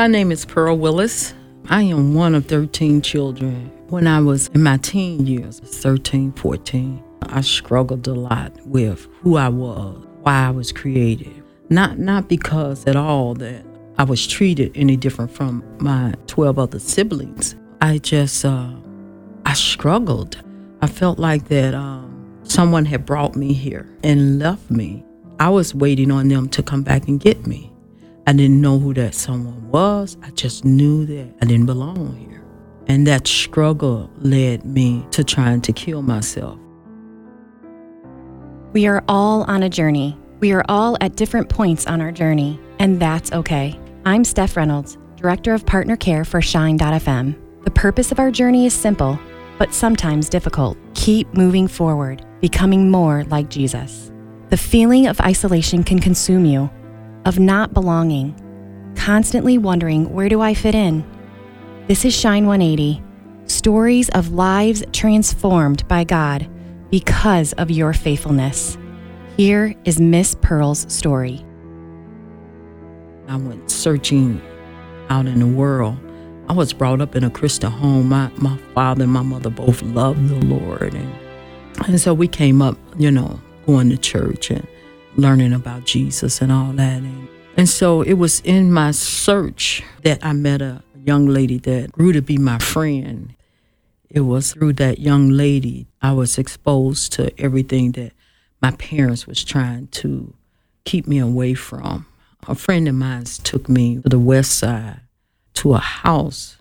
My name is Pearl Willis. I am one of 13 children. When I was in my teen years, 13, 14, I struggled a lot with who I was, why I was created. Not not because at all that I was treated any different from my 12 other siblings. I just uh, I struggled. I felt like that um, someone had brought me here and left me. I was waiting on them to come back and get me. I didn't know who that someone was. I just knew that I didn't belong here. And that struggle led me to trying to kill myself. We are all on a journey. We are all at different points on our journey, and that's okay. I'm Steph Reynolds, Director of Partner Care for Shine.fm. The purpose of our journey is simple, but sometimes difficult. Keep moving forward, becoming more like Jesus. The feeling of isolation can consume you, of not belonging, constantly wondering, where do I fit in? This is Shine 180 stories of lives transformed by God because of your faithfulness. Here is Miss Pearl's story. I went searching out in the world. I was brought up in a Christian home. My, my father and my mother both loved the Lord. And, and so we came up, you know, going to church and learning about Jesus and all that. And, and so it was in my search that I met a young lady that grew to be my friend. It was through that young lady I was exposed to everything that my parents was trying to keep me away from. A friend of mine took me to the west side to a house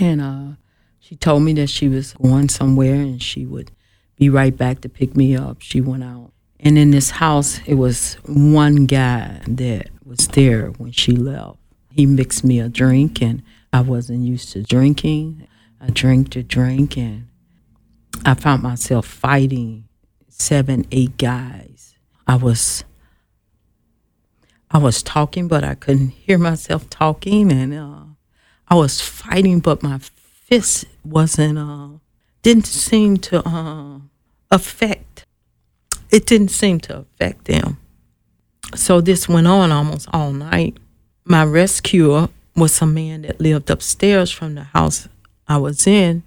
and uh, she told me that she was going somewhere and she would be right back to pick me up. She went out and in this house, it was one guy that was there when she left. He mixed me a drink, and I wasn't used to drinking. I drank to drink, and I found myself fighting seven, eight guys. I was I was talking, but I couldn't hear myself talking, and uh, I was fighting, but my fist wasn't uh, didn't seem to uh, affect it didn't seem to affect them. So this went on almost all night. My rescuer was a man that lived upstairs from the house I was in.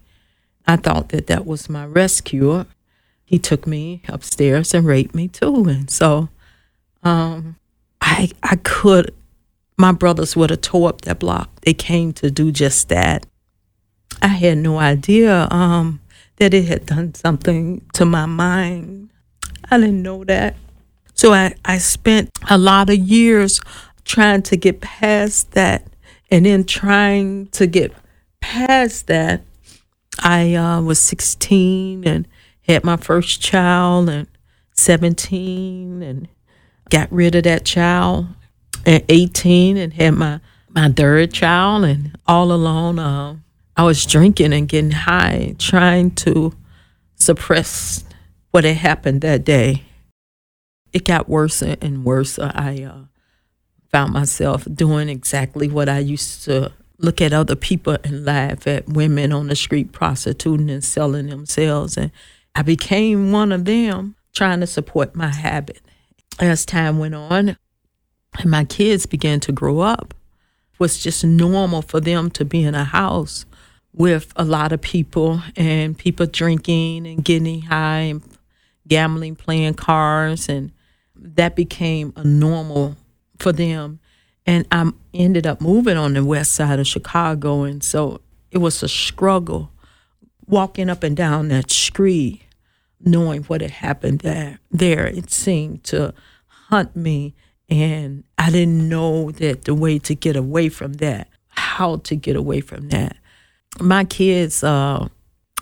I thought that that was my rescuer. He took me upstairs and raped me too. And so um, I I could my brothers would have tore up that block. They came to do just that. I had no idea um, that it had done something to my mind I didn't know that. So I, I spent a lot of years trying to get past that. And then trying to get past that, I uh, was 16 and had my first child and 17 and got rid of that child at 18 and had my, my third child. And all alone, uh, I was drinking and getting high, trying to suppress what had happened that day. It got worse and worse. I uh, found myself doing exactly what I used to look at other people and laugh at women on the street prostituting and selling themselves. And I became one of them trying to support my habit. As time went on and my kids began to grow up, it was just normal for them to be in a house with a lot of people and people drinking and getting high and gambling, playing cards, and that became a normal for them. And I ended up moving on the west side of Chicago, and so it was a struggle walking up and down that street, knowing what had happened there. There, it seemed to hunt me, and I didn't know that the way to get away from that, how to get away from that. My kids uh,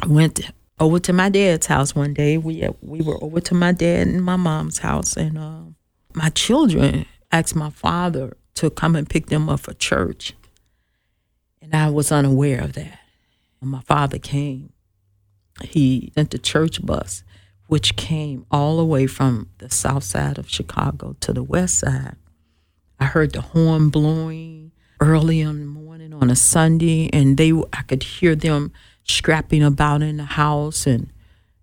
went over to my dad's house one day. We we were over to my dad and my mom's house, and uh, my children asked my father to come and pick them up for church, and I was unaware of that. When my father came, he sent the church bus, which came all the way from the south side of Chicago to the west side. I heard the horn blowing early in the morning on a Sunday, and they I could hear them scrapping about in the house and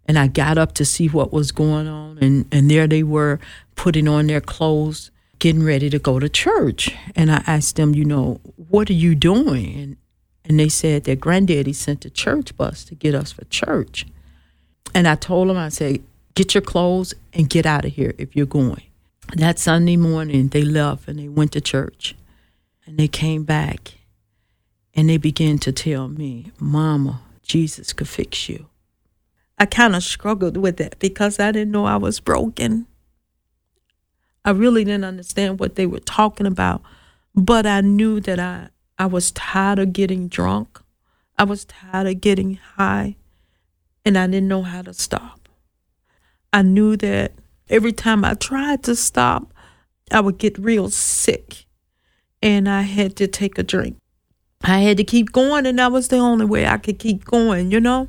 and I got up to see what was going on and and there they were putting on their clothes getting ready to go to church and I asked them you know what are you doing? And, and they said that granddaddy sent a church bus to get us for church. And I told them, I said, get your clothes and get out of here if you're going. That Sunday morning, they left and they went to church. And they came back and they began to tell me, Mama, Jesus could fix you. I kind of struggled with that because I didn't know I was broken. I really didn't understand what they were talking about, but I knew that I, I was tired of getting drunk. I was tired of getting high, and I didn't know how to stop. I knew that every time I tried to stop, I would get real sick, and I had to take a drink. I had to keep going, and that was the only way I could keep going, you know?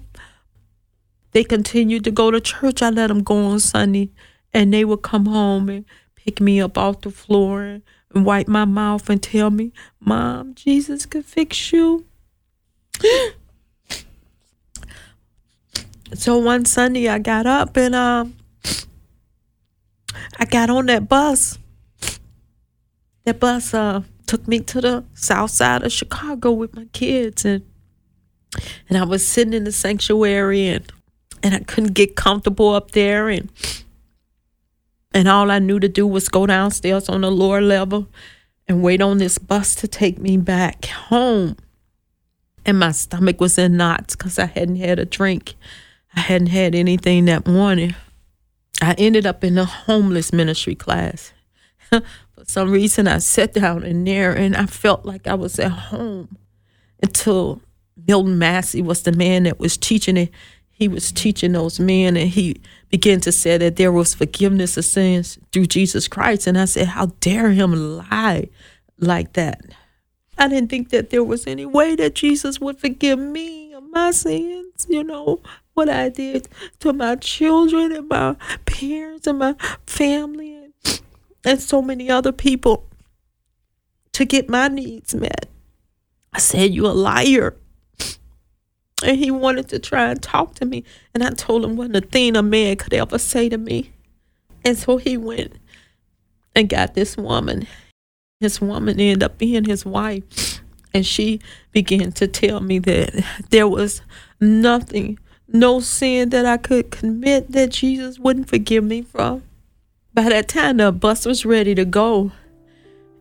They continued to go to church. I let them go on Sunday, and they would come home and pick me up off the floor and wipe my mouth and tell me, Mom, Jesus could fix you. so one Sunday I got up and um I got on that bus. That bus uh took me to the south side of Chicago with my kids and and I was sitting in the sanctuary and and I couldn't get comfortable up there and and all I knew to do was go downstairs on the lower level and wait on this bus to take me back home. And my stomach was in knots because I hadn't had a drink. I hadn't had anything that morning. I ended up in a homeless ministry class. For some reason, I sat down in there and I felt like I was at home until Milton Massey was the man that was teaching it he was teaching those men and he began to say that there was forgiveness of sins through Jesus Christ. And I said, How dare him lie like that? I didn't think that there was any way that Jesus would forgive me of my sins, you know, what I did to my children and my parents and my family and, so many other people to get my needs met. I said, You're a liar and he wanted to try and talk to me. And I told him what a thing a man could ever say to me. And so he went and got this woman. This woman ended up being his wife. And she began to tell me that there was nothing, no sin that I could commit that Jesus wouldn't forgive me from. By that time, the bus was ready to go.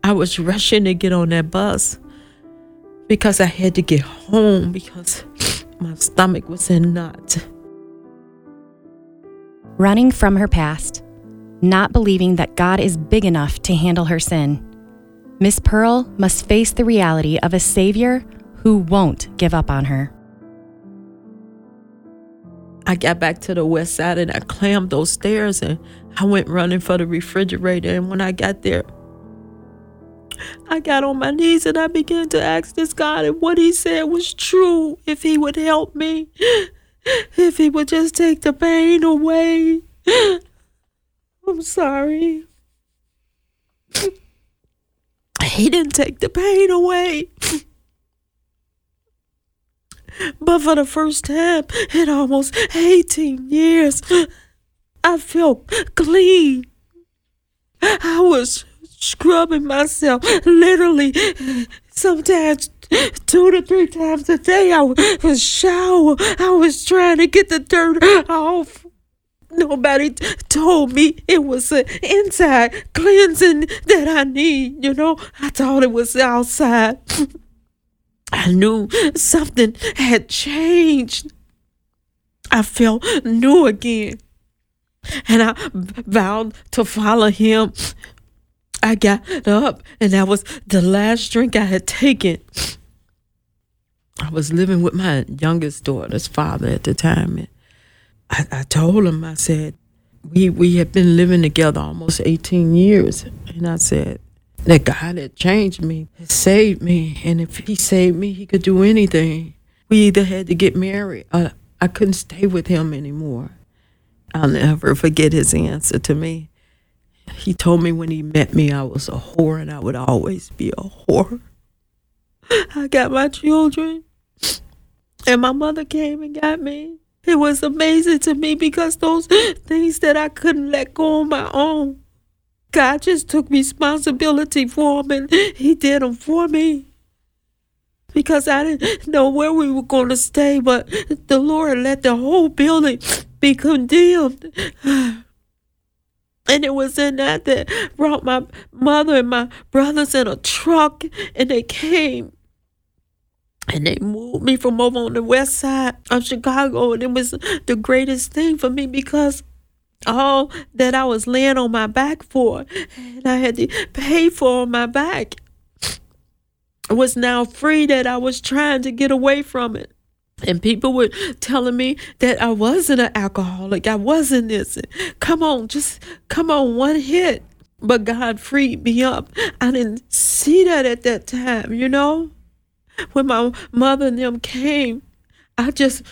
I was rushing to get on that bus because I had to get home because my stomach was in knots. Running from her past, not believing that God is big enough to handle her sin, Miss Pearl must face the reality of a Savior who won't give up on her. I got back to the west side and I climbed those stairs and I went running for the refrigerator. And when I got there, I got on my knees and I began to ask this God if what He said was true, if He would help me, if He would just take the pain away. I'm sorry. He didn't take the pain away. But for the first time in almost 18 years, I felt clean. I was scrubbing myself literally sometimes two to three times a day. I was shower. I was trying to get the dirt off. Nobody told me it was an inside cleansing that I need. You know, I thought it was outside. I knew something had changed. I felt new again. And I vowed to follow him I got up, and that was the last drink I had taken. I was living with my youngest daughter's father at the time, and I, I told him, I said, we we had been living together almost 18 years, and I said that God had changed me, saved me, and if He saved me, He could do anything. We either had to get married, or I couldn't stay with Him anymore. I'll never forget His answer to me. He told me when he met me I was a whore and I would always be a whore. I got my children, and my mother came and got me. It was amazing to me because those things that I couldn't let go on my own, God just took responsibility for them and He did them for me. because I didn't know where we were going to stay, but the Lord let the whole building be condemned. And it was in that that brought my mother and my brothers in a truck, and they came and they moved me from over on the west side of Chicago. And it was the greatest thing for me because all that I was laying on my back for, and I had to pay for on my back, was now free that I was trying to get away from it. And people were telling me that I wasn't an alcoholic. I wasn't this. Come on, just come on, one hit. But God freed me up. I didn't see that at that time, you know? When my mother and them came, I just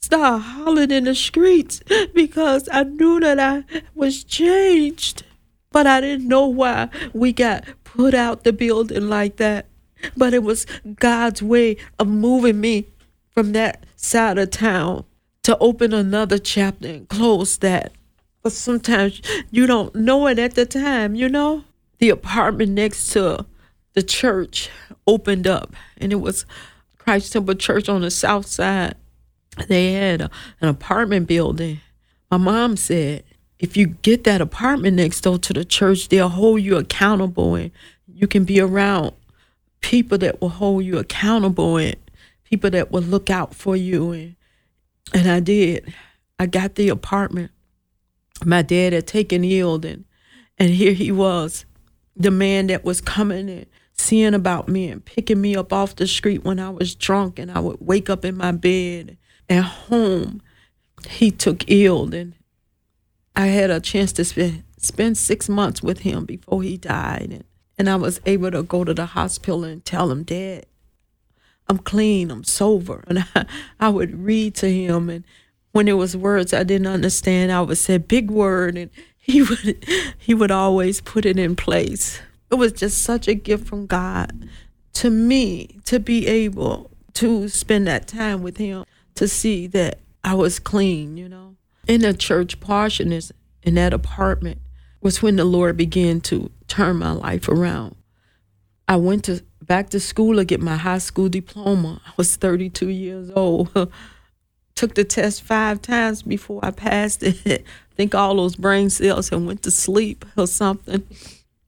started hollering in the streets because I knew that I was changed. But I didn't know why we got put out the building like that. But it was God's way of moving me from that side of town to open another chapter and close that. But sometimes you don't know it at the time, you know? The apartment next to the church opened up, and it was Christ Temple Church on the south side. They had a, an apartment building. My mom said, if you get that apartment next door to the church, they'll hold you accountable and you can be around people that will hold you accountable and people that would look out for you. And, and I did. I got the apartment. My dad had taken ill, and, and here he was, the man that was coming and seeing about me and picking me up off the street when I was drunk and I would wake up in my bed at home. He took ill and I had a chance to spend spend six months with him before he died and, and I was able to go to the hospital and tell him, Dad, I'm clean, I'm sober. And I, I would read to him and when it was words I didn't understand, I would say big word and he would he would always put it in place. It was just such a gift from God to me to be able to spend that time with him to see that I was clean, you know. In the church parsonage in that apartment was when the Lord began to turn my life around. I went to back to school to get my high school diploma. I was 32 years old. Took the test five times before I passed it. Think all those brain cells had went to sleep or something.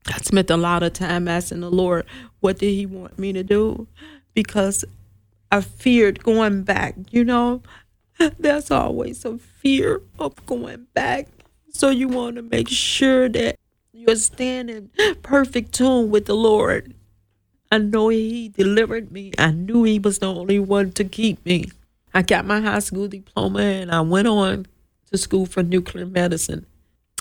I spent a lot of time asking the Lord, what did He want me to do? Because I feared going back, you know. There's always a fear of going back. So you want to make sure that you're standing perfect tune with the Lord. I know he delivered me. I knew he was the only one to keep me. I got my high school diploma and I went on to school for nuclear medicine.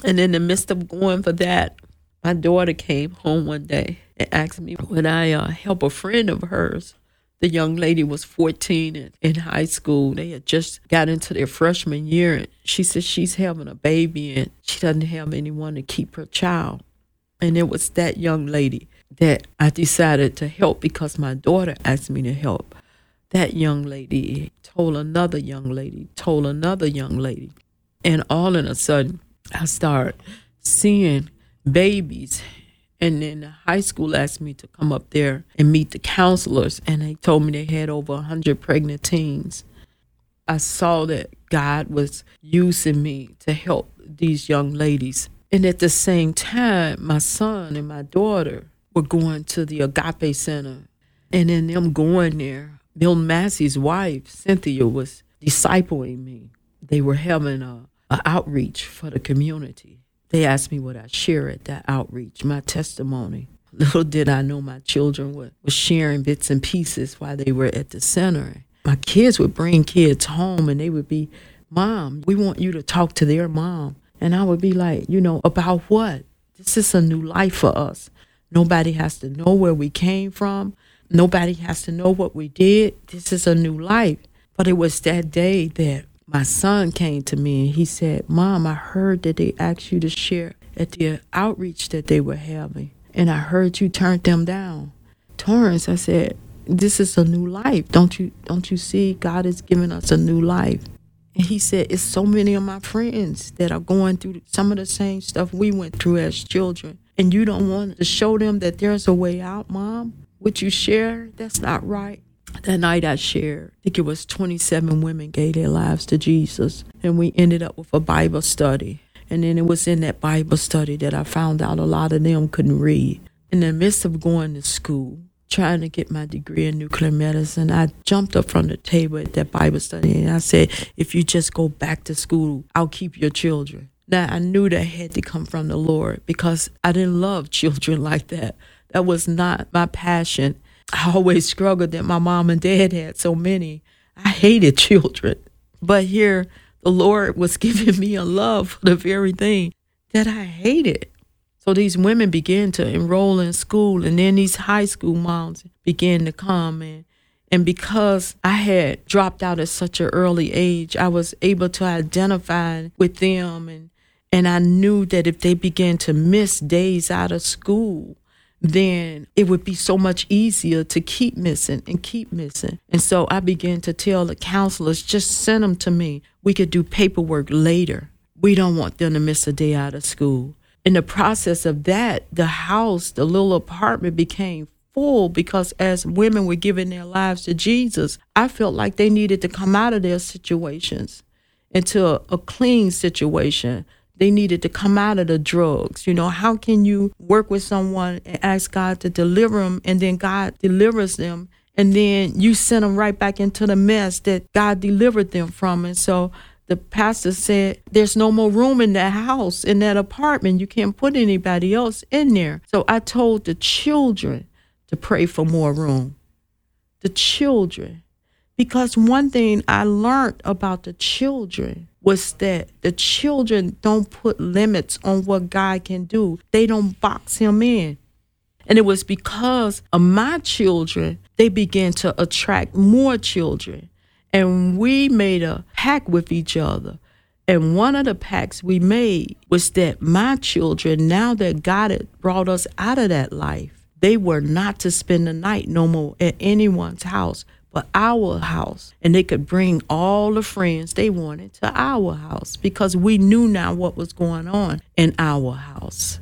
And in the midst of going for that, my daughter came home one day and asked me would I uh, help a friend of hers. The young lady was 14 and in high school. They had just got into their freshman year. And she said she's having a baby and she doesn't have anyone to keep her child. And it was that young lady that I decided to help because my daughter asked me to help. That young lady told another young lady, told another young lady. And all of a sudden, I started seeing babies. And then the high school asked me to come up there and meet the counselors. And they told me they had over 100 pregnant teens. I saw that God was using me to help these young ladies. And at the same time, my son and my daughter were going to the Agape Center. And in them going there, Bill Massey's wife, Cynthia, was discipling me. They were having a, a outreach for the community. They asked me what I share at that outreach, my testimony. Little did I know my children were, were sharing bits and pieces while they were at the center. My kids would bring kids home and they would be, Mom, we want you to talk to their mom. And I would be like, you know, about what? This is a new life for us. Nobody has to know where we came from. Nobody has to know what we did. This is a new life. But it was that day that my son came to me and he said, Mom, I heard that they asked you to share at the outreach that they were having. And I heard you turned them down. Torrance, I said, This is a new life. Don't you don't you see God is giving us a new life? And he said, It's so many of my friends that are going through some of the same stuff we went through as children and you don't want to show them that there's a way out, mom, would you share? That's not right. that night I shared, I think it was 27 women gave their lives to Jesus. And we ended up with a Bible study. And then it was in that Bible study that I found out a lot of them couldn't read. In the midst of going to school, trying to get my degree in nuclear medicine, I jumped up from the table at that Bible study and I said, if you just go back to school, I'll keep your children. Now I knew that had to come from the Lord because I didn't love children like that. That was not my passion. I always struggled that my mom and dad had so many. I hated children. But here, the Lord was giving me a love for the very thing that I hated. So these women began to enroll in school, and then these high school moms began to come. And, and because I had dropped out at such an early age, I was able to identify with them. And, and I knew that if they began to miss days out of school, then it would be so much easier to keep missing and keep missing. And so I began to tell the counselors, just send them to me. We could do paperwork later. We don't want them to miss a day out of school. In the process of that, the house, the little apartment became full because as women were giving their lives to Jesus, I felt like they needed to come out of their situations into a, a clean situation they needed to come out of the drugs. You know, how can you work with someone and ask God to deliver them and then God delivers them and then you send them right back into the mess that God delivered them from? And so the pastor said, There's no more room in that house, in that apartment. You can't put anybody else in there. So I told the children to pray for more room. The children. Because one thing I learned about the children was that the children don't put limits on what God can do. They don't box him in. And it was because of my children, they began to attract more children. And we made a pact with each other. And one of the pacts we made was that my children, now that God had brought us out of that life, they were not to spend the night no more at anyone's house, but our house. And they could bring all the friends they wanted to our house because we knew now what was going on in our house.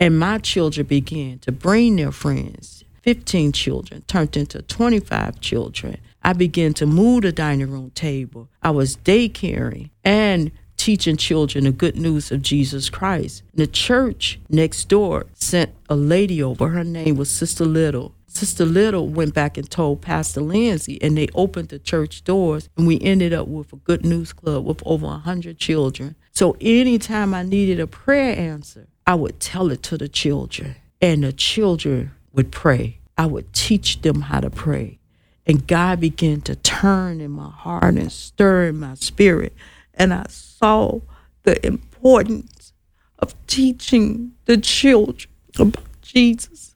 And my children began to bring their friends. 15 children turned into 25 children. I began to move the dining room table. I was daycaring and teaching children the good news of Jesus Christ. The church next door sent a lady over. Her name was Sister Little. Sister Little went back and told Pastor Lindsay, and they opened the church doors, and we ended up with a good news club with over 100 children. So anytime I needed a prayer answer, I would tell it to the children, and the children would pray. I would teach them how to pray. And God began to turn in my heart and stir in my spirit. And I saw the importance of teaching the children about Jesus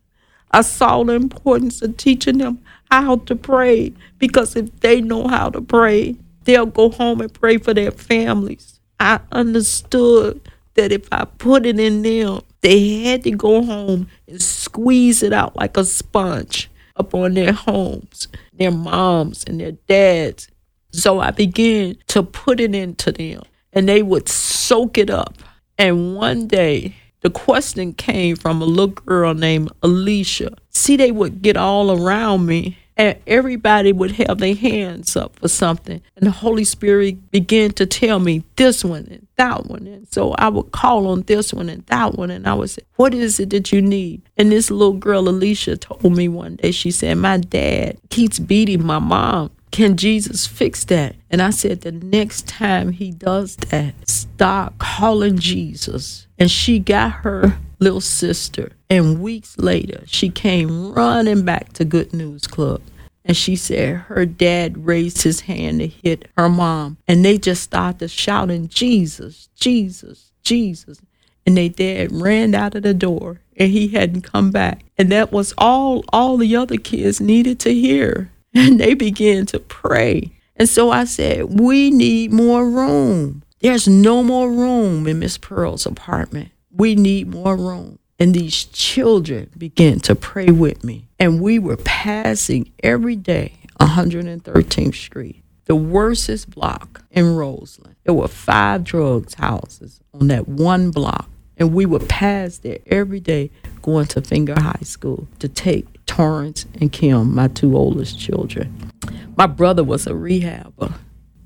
I saw the importance of teaching them how to pray because if they know how to pray, they'll go home and pray for their families. I understood that if I put it in them, they had to go home and squeeze it out like a sponge upon their homes, their moms and their dads. So I began to put it into them and they would soak it up. And one day the question came from a little girl named Alicia. See, they would get all around me and everybody would have their hands up for something. And the Holy Spirit began to tell me this one and that one. And so I would call on this one and that one. And I would say, What is it that you need? And this little girl, Alicia, told me one day, she said, My dad keeps beating my mom. Can Jesus fix that? And I said, the next time he does that, stop calling Jesus. And she got her little sister. And weeks later, she came running back to Good News Club. And she said her dad raised his hand to hit her mom. And they just started shouting, Jesus, Jesus, Jesus. And they dad ran out of the door and he hadn't come back. And that was all all the other kids needed to hear. and they began to pray. And so I said, We need more room. There's no more room in Miss Pearl's apartment. We need more room. And these children began to pray with me. And we were passing every day 113th Street, the worstest block in Roseland. There were five drugs houses on that one block. And we would pass there every day going to Fenger High School to take Torrance and Kim, my two oldest children. My brother was a rehabber,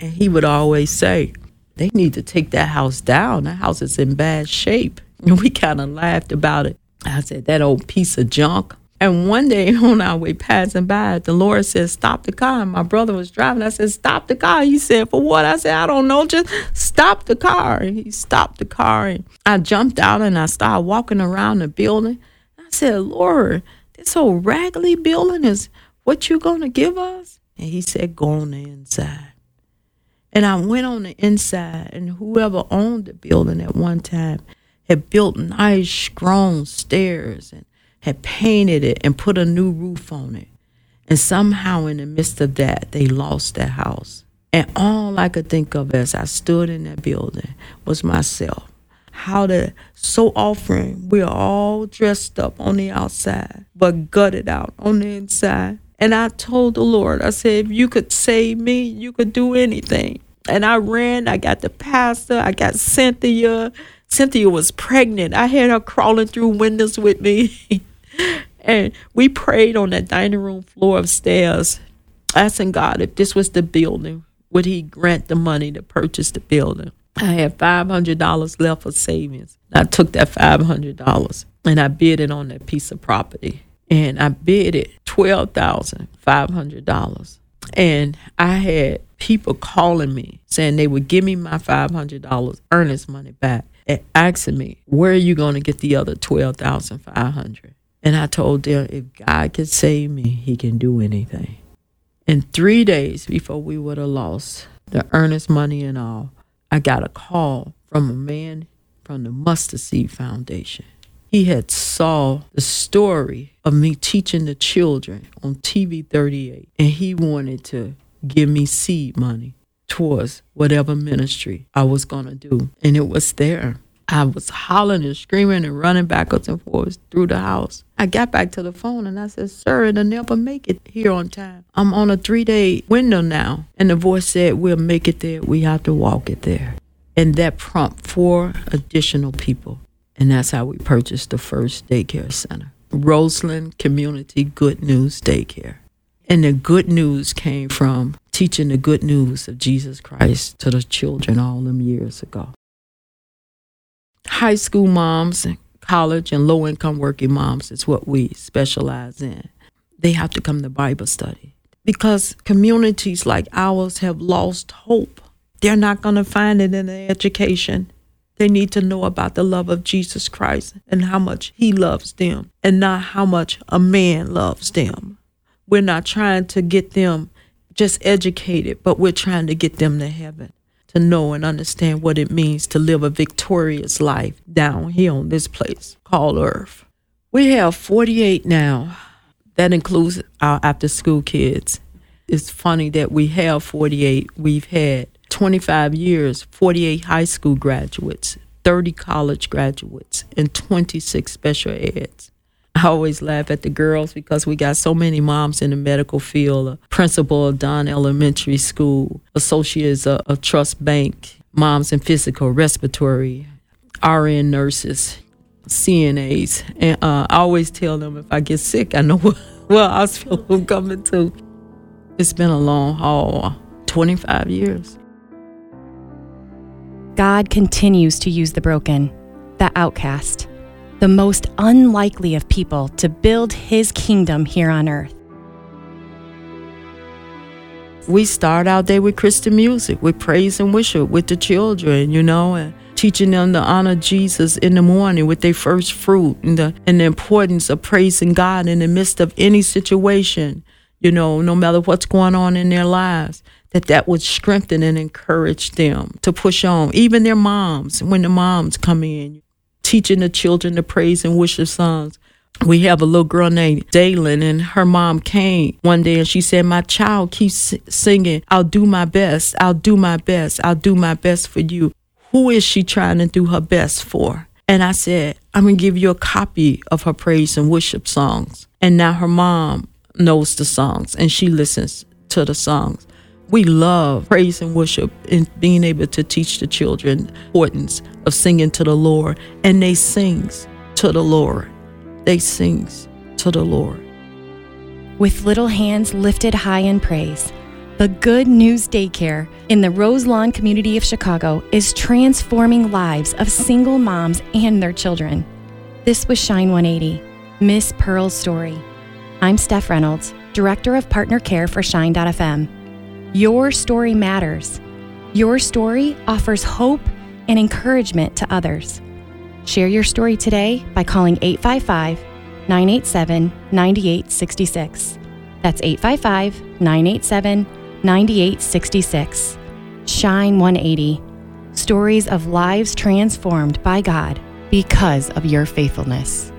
and he would always say, They need to take that house down. That house is in bad shape. And we kind of laughed about it. I said, That old piece of junk. And one day on our way passing by, the Lord said, Stop the car. And my brother was driving. I said, Stop the car. He said, For what? I said, I don't know. Just stop the car. And he stopped the car. And I jumped out and I started walking around the building. I said, Lord, this old raggedy building is what you going to give us? And he said, Go on the inside. And I went on the inside, and whoever owned the building at one time had built nice, strong stairs and had painted it and put a new roof on it. And somehow, in the midst of that, they lost their house. And all I could think of as I stood in that building was myself. How the so often we're all dressed up on the outside, but gutted out on the inside. And I told the Lord, I said, if you could save me, you could do anything. And I ran, I got the pastor, I got Cynthia. Cynthia was pregnant. I had her crawling through windows with me. and we prayed on that dining room floor upstairs, asking God if this was the building, would He grant the money to purchase the building? I had $500 left for savings. I took that $500 and I bid it on that piece of property. And I bid it $12,500. And I had people calling me saying they would give me my $500 earnest money back and asking me, where are you going to get the other 12500 And I told them, if God can save me, he can do anything. And three days before we would have lost the earnest money and all, I got a call from a man from the Mustard Seed Foundation. He had saw the story of me teaching the children on TV 38, and he wanted to give me seed money towards whatever ministry I was going to do. And it was there. I was hollering and screaming and running backwards and forwards through the house. I got back to the phone and I said, Sir, it'll never make it here on time. I'm on a three day window now. And the voice said, We'll make it there. We have to walk it there. And that prompted four additional people. And that's how we purchased the first daycare center Roseland Community Good News Daycare. And the good news came from teaching the good news of Jesus Christ to the children all them years ago high school moms, and college and low income working moms is what we specialize in. They have to come to Bible study because communities like ours have lost hope. They're not going to find it in their education. They need to know about the love of Jesus Christ and how much He loves them and not how much a man loves them. We're not trying to get them just educated, but we're trying to get them to heaven to know and understand what it means to live a victorious life down here on this place called Earth. We have 48 now. That includes our after school kids. It's funny that we have 48. We've had 25 years, 48 high school graduates, 30 college graduates, and 26 special eds. I always laugh at the girls because we got so many moms in the medical field. A principal of Don Elementary School, associates of, of Trust Bank, moms in physical, respiratory, RN nurses, CNAs. And uh, I always tell them if I get sick, I know what, what hospital I'm coming to. It's been a long haul 25 years. God continues to use the broken, the outcast the most unlikely of people to build his kingdom here on earth. We start our day with Christian music, with praise and worship with the children, you know, and teaching them to honor Jesus in the morning with their first fruit and the, and the importance of praising God in the midst of any situation, you know, no matter what's going on in their lives that that would strengthen and encourage them to push on even their moms when the moms come in teaching the children the praise and worship songs. We have a little girl named Daylin, and her mom came one day and she said, My child keeps singing, I'll do my best, I'll do my best, I'll do my best for you. Who is she trying to do her best for? And I said, I'm going to give you a copy of her praise and worship songs. And now her mom knows the songs and she listens to the songs. We love praise and worship and being able to teach the children importance of singing to the Lord. And they sings to the Lord. They sings to the Lord. with little hands lifted high in praise. The Good News Daycare in the Roseland community of Chicago is transforming lives of single moms and their children. This was Shine 180, Miss Pearl's story. I'm Steph Reynolds, Director of Partner Care for Shine.fm. Your story matters. Your story offers hope and encouragement to others. Share your story today by calling 855 987 9866. That's 855 987 9866. Shine 180. Stories of lives transformed by God because of your faithfulness.